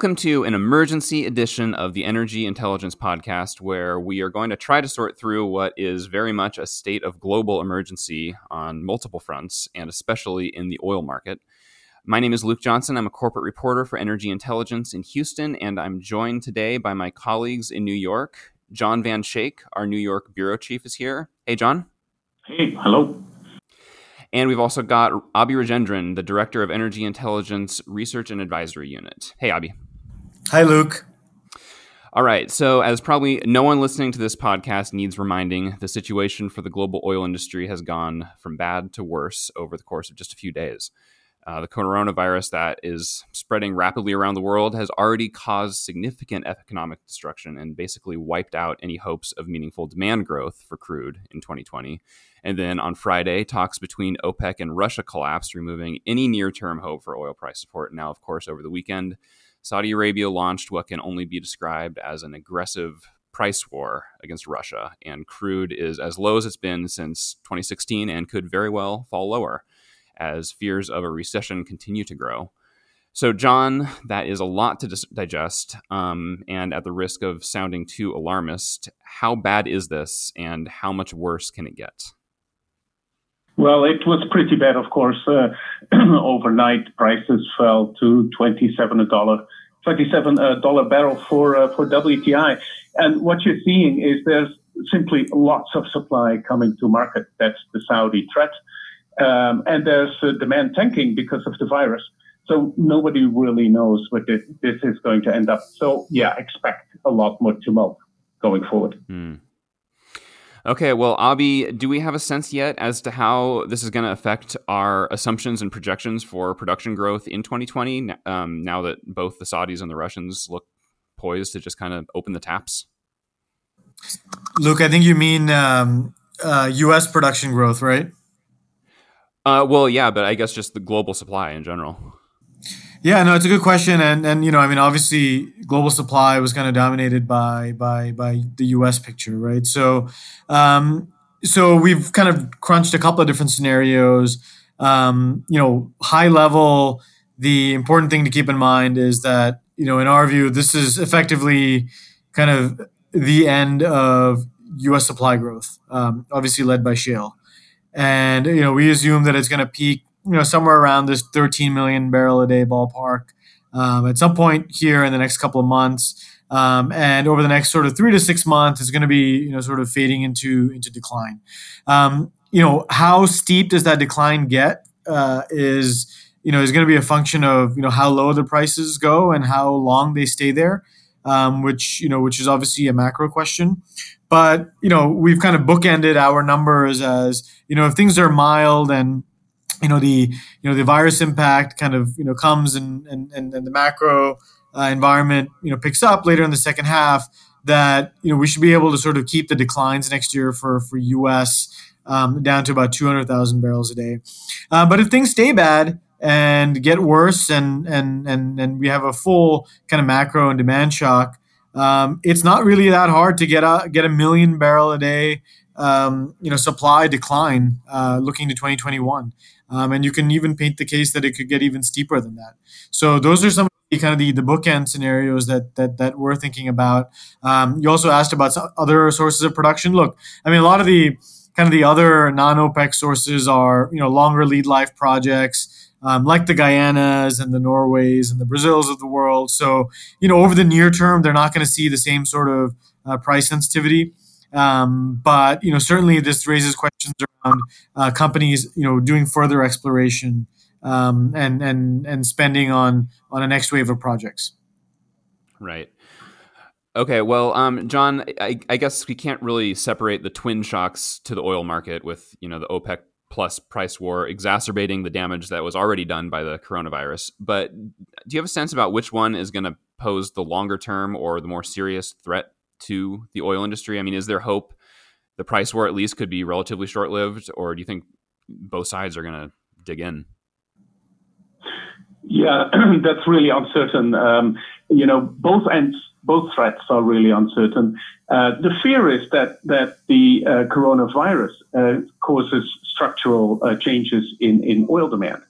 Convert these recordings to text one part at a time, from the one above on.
Welcome to an emergency edition of the Energy Intelligence Podcast, where we are going to try to sort through what is very much a state of global emergency on multiple fronts, and especially in the oil market. My name is Luke Johnson. I'm a corporate reporter for Energy Intelligence in Houston, and I'm joined today by my colleagues in New York. John Van Schaik, our New York bureau chief, is here. Hey, John. Hey, hello. And we've also got Abhi Rajendran, the Director of Energy Intelligence Research and Advisory Unit. Hey, Abhi. Hi, Luke. All right. So, as probably no one listening to this podcast needs reminding, the situation for the global oil industry has gone from bad to worse over the course of just a few days. Uh, the coronavirus that is spreading rapidly around the world has already caused significant economic destruction and basically wiped out any hopes of meaningful demand growth for crude in 2020. And then on Friday, talks between OPEC and Russia collapsed, removing any near term hope for oil price support. Now, of course, over the weekend, Saudi Arabia launched what can only be described as an aggressive price war against Russia, and crude is as low as it's been since 2016 and could very well fall lower as fears of a recession continue to grow. So, John, that is a lot to dis- digest. Um, and at the risk of sounding too alarmist, how bad is this and how much worse can it get? Well, it was pretty bad, of course. Uh, overnight, prices fell to twenty-seven dollar, twenty-seven uh, dollar barrel for uh, for WTI. And what you're seeing is there's simply lots of supply coming to market. That's the Saudi threat, um, and there's uh, demand tanking because of the virus. So nobody really knows what this, this is going to end up. So yeah, expect a lot more tumult going forward. Mm. Okay, well, Abhi, do we have a sense yet as to how this is going to affect our assumptions and projections for production growth in 2020? Um, now that both the Saudis and the Russians look poised to just kind of open the taps. Luke, I think you mean um, uh, U.S. production growth, right? Uh, well, yeah, but I guess just the global supply in general. Yeah, no, it's a good question, and and you know, I mean, obviously, global supply was kind of dominated by by by the U.S. picture, right? So, um, so we've kind of crunched a couple of different scenarios. Um, you know, high level, the important thing to keep in mind is that you know, in our view, this is effectively kind of the end of U.S. supply growth, um, obviously led by shale, and you know, we assume that it's going to peak you know somewhere around this 13 million barrel a day ballpark um, at some point here in the next couple of months. Um, and over the next sort of three to six months, it's going to be you know sort of fading into into decline. Um, you know how steep does that decline get? Uh, is you know is going to be a function of you know how low the prices go and how long they stay there, um, which you know which is obviously a macro question. But you know we've kind of bookended our numbers as you know if things are mild and you know the you know the virus impact kind of you know comes and and, and, the macro uh, environment you know picks up later in the second half that you know we should be able to sort of keep the declines next year for for us um, down to about 200000 barrels a day. Uh, but if things stay bad and get worse and and and and we have a full kind of macro and demand shock um, it's not really that hard to get a get a million barrel a day um, you know supply decline uh, looking to 2021 um, and you can even paint the case that it could get even steeper than that. So those are some of the kind of the, the bookend scenarios that that that we're thinking about. Um, you also asked about other sources of production. Look, I mean, a lot of the kind of the other non-OPEC sources are you know longer lead life projects. Um, like the Guyanas and the Norways and the Brazils of the world. So, you know, over the near term, they're not going to see the same sort of uh, price sensitivity. Um, but you know, certainly this raises questions around uh, companies, you know, doing further exploration um, and and and spending on on a next wave of projects. Right. Okay, well, um, John, I, I, guess we can't really separate the twin shocks to the oil market with you know the OPEC plus price war exacerbating the damage that was already done by the coronavirus. But do you have a sense about which one is going to pose the longer term or the more serious threat to the oil industry? I mean, is there hope the price war at least could be relatively short lived, or do you think both sides are going to dig in? Yeah, that's really uncertain. Um, you know, both ends, both threats are really uncertain. Uh, the fear is that that the uh, coronavirus uh, causes structural uh, changes in in oil demand.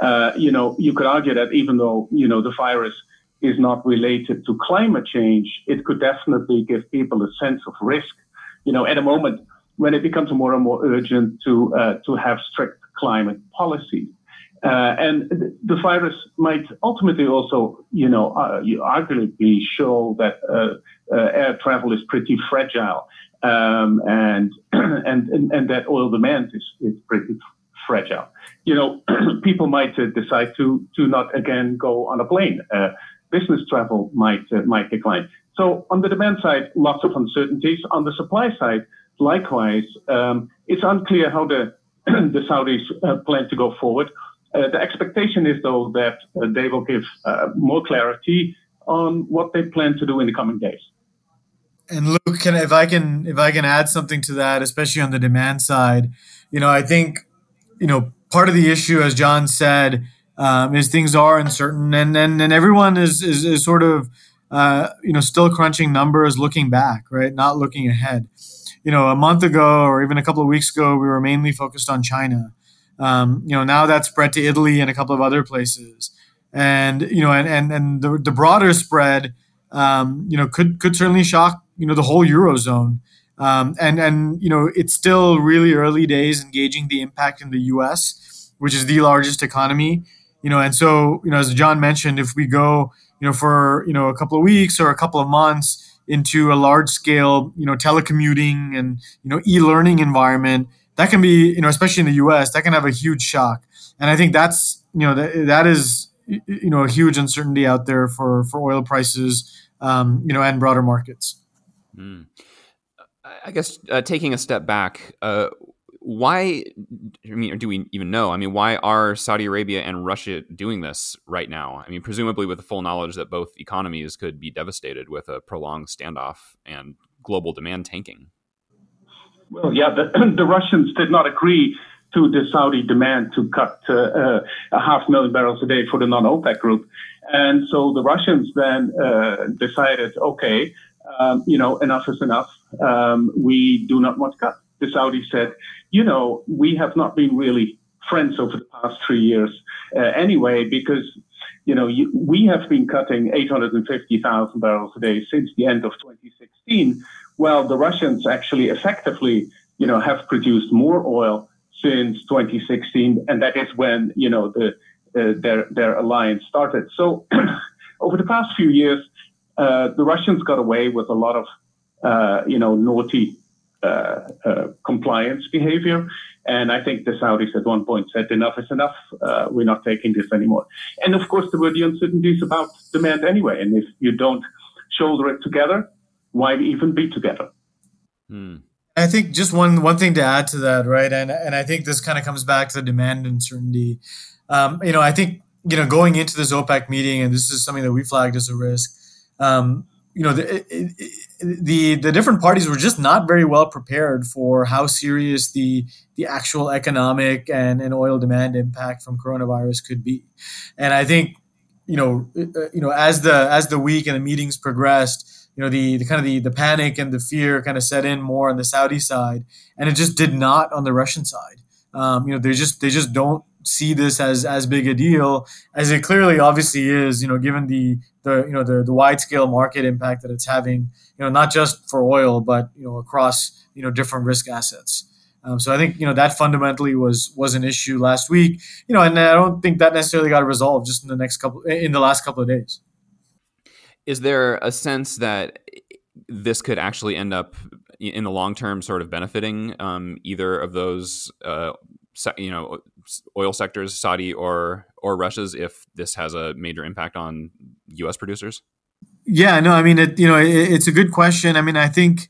Uh, you know, you could argue that even though you know the virus is not related to climate change, it could definitely give people a sense of risk. You know, at a moment when it becomes more and more urgent to uh, to have strict climate policy. Uh, and the virus might ultimately also, you know, uh, arguably show that uh, uh, air travel is pretty fragile, um, and, and, and and that oil demand is is pretty fragile. You know, people might uh, decide to to not again go on a plane. Uh, business travel might might decline. So on the demand side, lots of uncertainties. On the supply side, likewise, um, it's unclear how the the Saudis plan to go forward. Uh, the expectation is, though, that uh, they will give uh, more clarity on what they plan to do in the coming days. And Luke, can, if I can, if I can add something to that, especially on the demand side, you know, I think, you know, part of the issue, as John said, um, is things are uncertain, and and, and everyone is is, is sort of, uh, you know, still crunching numbers, looking back, right, not looking ahead. You know, a month ago or even a couple of weeks ago, we were mainly focused on China. Um, you know, now that's spread to Italy and a couple of other places, and you know, and and, and the, the broader spread, um, you know, could could certainly shock you know the whole eurozone. Um, and and you know, it's still really early days engaging the impact in the U.S., which is the largest economy. You know, and so you know, as John mentioned, if we go, you know, for you know a couple of weeks or a couple of months into a large scale, you know, telecommuting and you know e-learning environment that can be, you know, especially in the U.S., that can have a huge shock. And I think that's, you know, that, that is, you know, a huge uncertainty out there for for oil prices, um, you know, and broader markets. Mm. I guess uh, taking a step back, uh, why? I mean, do we even know? I mean, why are Saudi Arabia and Russia doing this right now? I mean, presumably with the full knowledge that both economies could be devastated with a prolonged standoff and global demand tanking. Well, yeah, the, the Russians did not agree to the Saudi demand to cut uh, uh, a half million barrels a day for the non-OPEC group. And so the Russians then uh, decided, okay, um, you know, enough is enough. Um, we do not want to cut. The Saudis said, you know, we have not been really friends over the past three years uh, anyway, because, you know, you, we have been cutting 850,000 barrels a day since the end of 2016 well, the Russians actually effectively, you know, have produced more oil since 2016, and that is when you know the uh, their their alliance started. So, over the past few years, uh, the Russians got away with a lot of uh, you know naughty compliance behavior, and I think the Saudis at one point said enough is enough. Uh, we're not taking this anymore. And of course, there were the uncertainties about demand anyway, and if you don't shoulder it together, why even be together? Hmm. I think just one one thing to add to that, right? And and I think this kind of comes back to the demand uncertainty. Um, you know, I think you know going into this OPEC meeting, and this is something that we flagged as a risk. Um, you know, the, it, it, the the different parties were just not very well prepared for how serious the the actual economic and, and oil demand impact from coronavirus could be. And I think you know, uh, you know, as the as the week and the meetings progressed you know the, the kind of the, the panic and the fear kind of set in more on the Saudi side, and it just did not on the Russian side. Um, you know they just they just don't see this as as big a deal as it clearly obviously is. You know given the the you know the, the wide scale market impact that it's having. You know not just for oil but you know across you know different risk assets. Um, so I think you know that fundamentally was was an issue last week. You know, and I don't think that necessarily got resolved just in the next couple in the last couple of days is there a sense that this could actually end up in the long term sort of benefiting um, either of those uh, you know oil sectors saudi or or russia's if this has a major impact on us producers? Yeah no i mean it you know it, it's a good question. I mean i think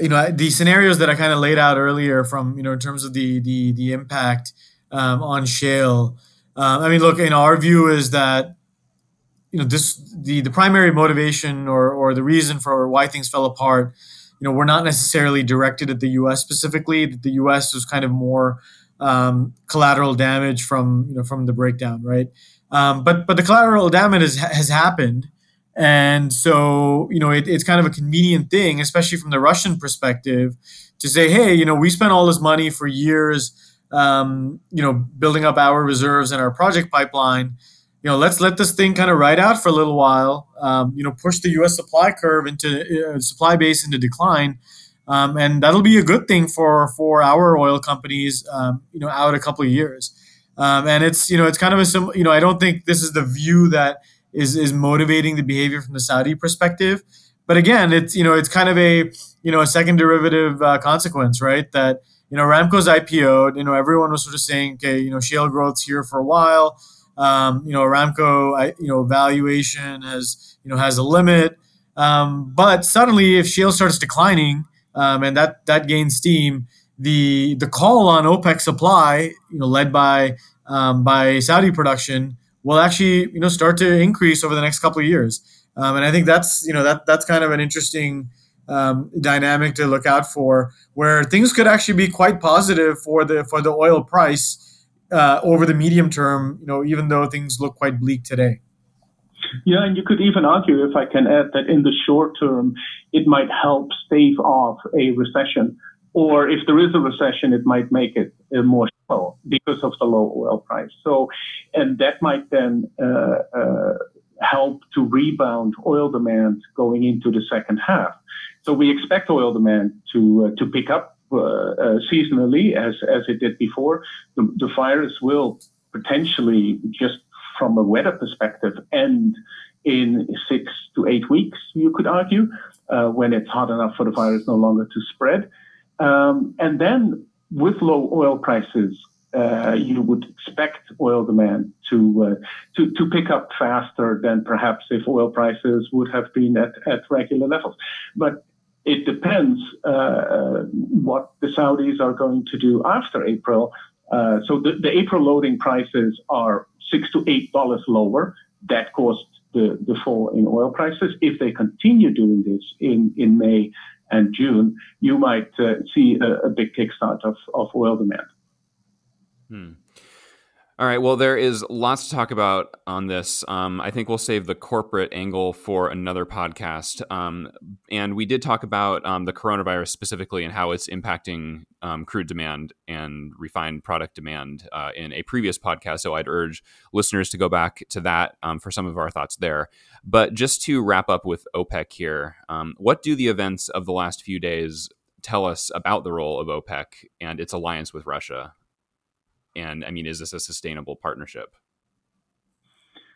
you know the scenarios that i kind of laid out earlier from you know in terms of the the the impact um, on shale um, i mean look in our view is that you know this the the primary motivation or or the reason for why things fell apart you know were not necessarily directed at the US specifically. The US was kind of more um, collateral damage from you know from the breakdown right um, but but the collateral damage has, has happened and so you know it, it's kind of a convenient thing especially from the Russian perspective to say hey you know we spent all this money for years um, you know building up our reserves and our project pipeline you know, let's let this thing kind of ride out for a little while. Um, you know, push the U.S. supply curve into uh, supply base into decline, um, and that'll be a good thing for for our oil companies. Um, you know, out a couple of years, um, and it's you know it's kind of a you know I don't think this is the view that is is motivating the behavior from the Saudi perspective. But again, it's you know it's kind of a you know a second derivative uh, consequence, right? That you know Aramco's IPO'd. You know everyone was sort of saying, okay, you know shale growth's here for a while um, you know, Aramco, you know, valuation has, you know, has a limit. Um, but suddenly, if shale starts declining um, and that that gains steam, the the call on OPEC supply, you know, led by um, by Saudi production, will actually you know start to increase over the next couple of years. Um, and I think that's you know that that's kind of an interesting um, dynamic to look out for, where things could actually be quite positive for the for the oil price uh, over the medium term, you know, even though things look quite bleak today. Yeah, and you could even argue, if I can add, that in the short term, it might help stave off a recession. Or if there is a recession, it might make it uh, more slow because of the low oil price. So, and that might then uh, uh, help to rebound oil demand going into the second half. So we expect oil demand to uh, to pick up uh, uh, seasonally as as it did before. The, the virus will potentially just from a weather perspective end in six to eight weeks. You could argue uh, when it's hot enough for the virus no longer to spread, um, and then with low oil prices. Uh, you would expect oil demand to, uh, to to pick up faster than perhaps if oil prices would have been at, at regular levels. But it depends uh, what the Saudis are going to do after April. Uh, so the, the, April loading prices are six to eight dollars lower. That caused the, the fall in oil prices. If they continue doing this in, in May and June, you might uh, see a, a, big kickstart of, of oil demand. Hmm. All right. Well, there is lots to talk about on this. Um, I think we'll save the corporate angle for another podcast. Um, and we did talk about um, the coronavirus specifically and how it's impacting um, crude demand and refined product demand uh, in a previous podcast. So I'd urge listeners to go back to that um, for some of our thoughts there. But just to wrap up with OPEC here, um, what do the events of the last few days tell us about the role of OPEC and its alliance with Russia? And I mean, is this a sustainable partnership?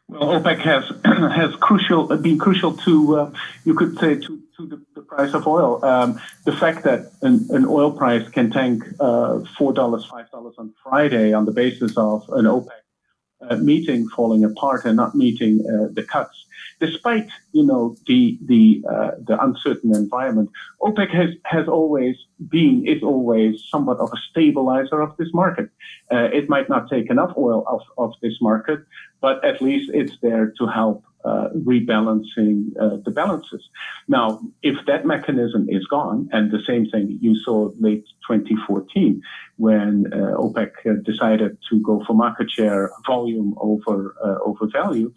Well, OPEC has has crucial been crucial to uh, you could say to, to the, the price of oil. Um, the fact that an, an, oil price can tank uh, four dollars, five dollars on Friday on the basis of an OPEC uh, meeting falling apart and not meeting uh, the cuts despite you know the the uh, the uncertain environment, OPEC has has always been is always somewhat of a stabilizer of this market. Uh, it might not take enough oil off of this market, but at least it's there to help uh, rebalancing uh, the balances. Now, if that mechanism is gone, and the same thing you saw late 2014 when uh, OPEC decided to go for market share volume over uh, over value,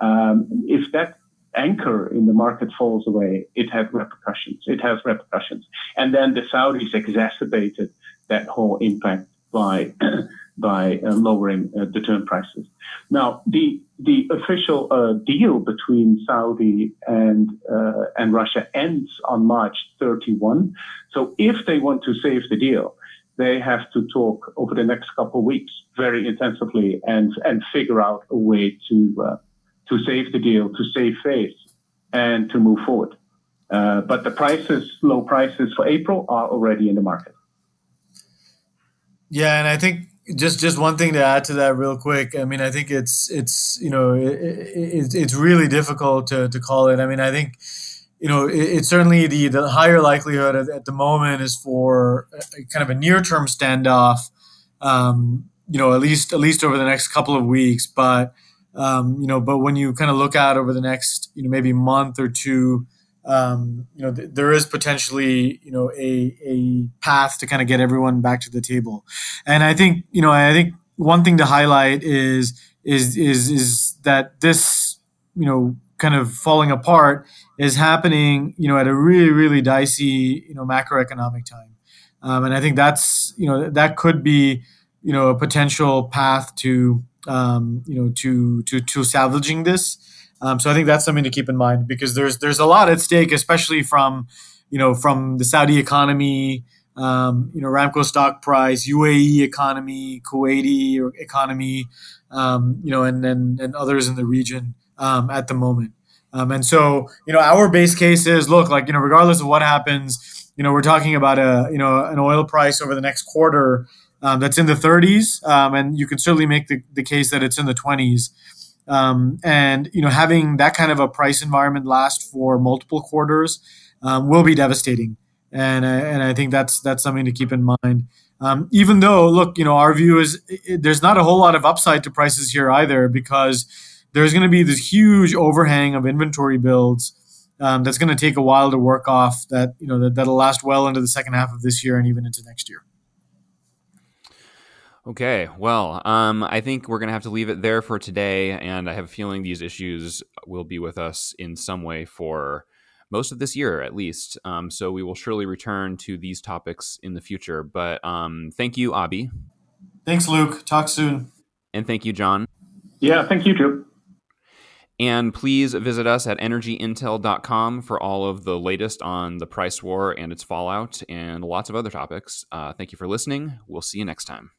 um, if that anchor in the market falls away, it has repercussions. It has repercussions. And then the Saudis exacerbated that whole impact by by uh, lowering uh, the term prices. Now, the the official uh, deal between Saudi and uh, and Russia ends on March 31. So, if they want to save the deal, they have to talk over the next couple of weeks very intensively and and figure out a way to uh, to save the deal, to save face, and to move forward. Uh, but the prices, low prices for April, are already in the market. Yeah, and I think just just one thing to add to that real quick. I mean, I think it's it's you know it, it, it's really difficult to, to call it. I mean, I think you know it, it's certainly the the higher likelihood at, at the moment is for a, kind of a near term standoff. Um, you know, at least at least over the next couple of weeks, but um, you know, but when you kind of look out over the next, you know, maybe month or two, um, you know, th- there is potentially, you know, a, a path to kind of get everyone back to the table. And I think, you know, I think one thing to highlight is, is, is, is that this, you know, kind of falling apart is happening, you know, at a really, really dicey, you know, macroeconomic time. Um, and I think that's, you know, that could be, you know, a potential path to, um, you know, to to to salvaging this. Um, so I think that's something to keep in mind because there's there's a lot at stake, especially from you know from the Saudi economy, um, you know, Aramco stock price, UAE economy, Kuwaiti economy, um, you know, and, and and others in the region um, at the moment. Um, and so, you know, our base case is look like you know, regardless of what happens, you know, we're talking about a you know an oil price over the next quarter um, that's in the 30s, um, and you can certainly make the, the case that it's in the 20s. Um, and you know, having that kind of a price environment last for multiple quarters um, will be devastating. And uh, and I think that's that's something to keep in mind. Um, even though, look, you know, our view is it, there's not a whole lot of upside to prices here either, because there's going to be this huge overhang of inventory builds um, that's going to take a while to work off. That you know that, that'll last well into the second half of this year and even into next year. Okay, well, um, I think we're going to have to leave it there for today. And I have a feeling these issues will be with us in some way for most of this year, at least. Um, so we will surely return to these topics in the future. But um, thank you, Abhi. Thanks, Luke. Talk soon. And thank you, John. Yeah, thank you, Drew. And please visit us at energyintel.com for all of the latest on the price war and its fallout and lots of other topics. Uh, thank you for listening. We'll see you next time.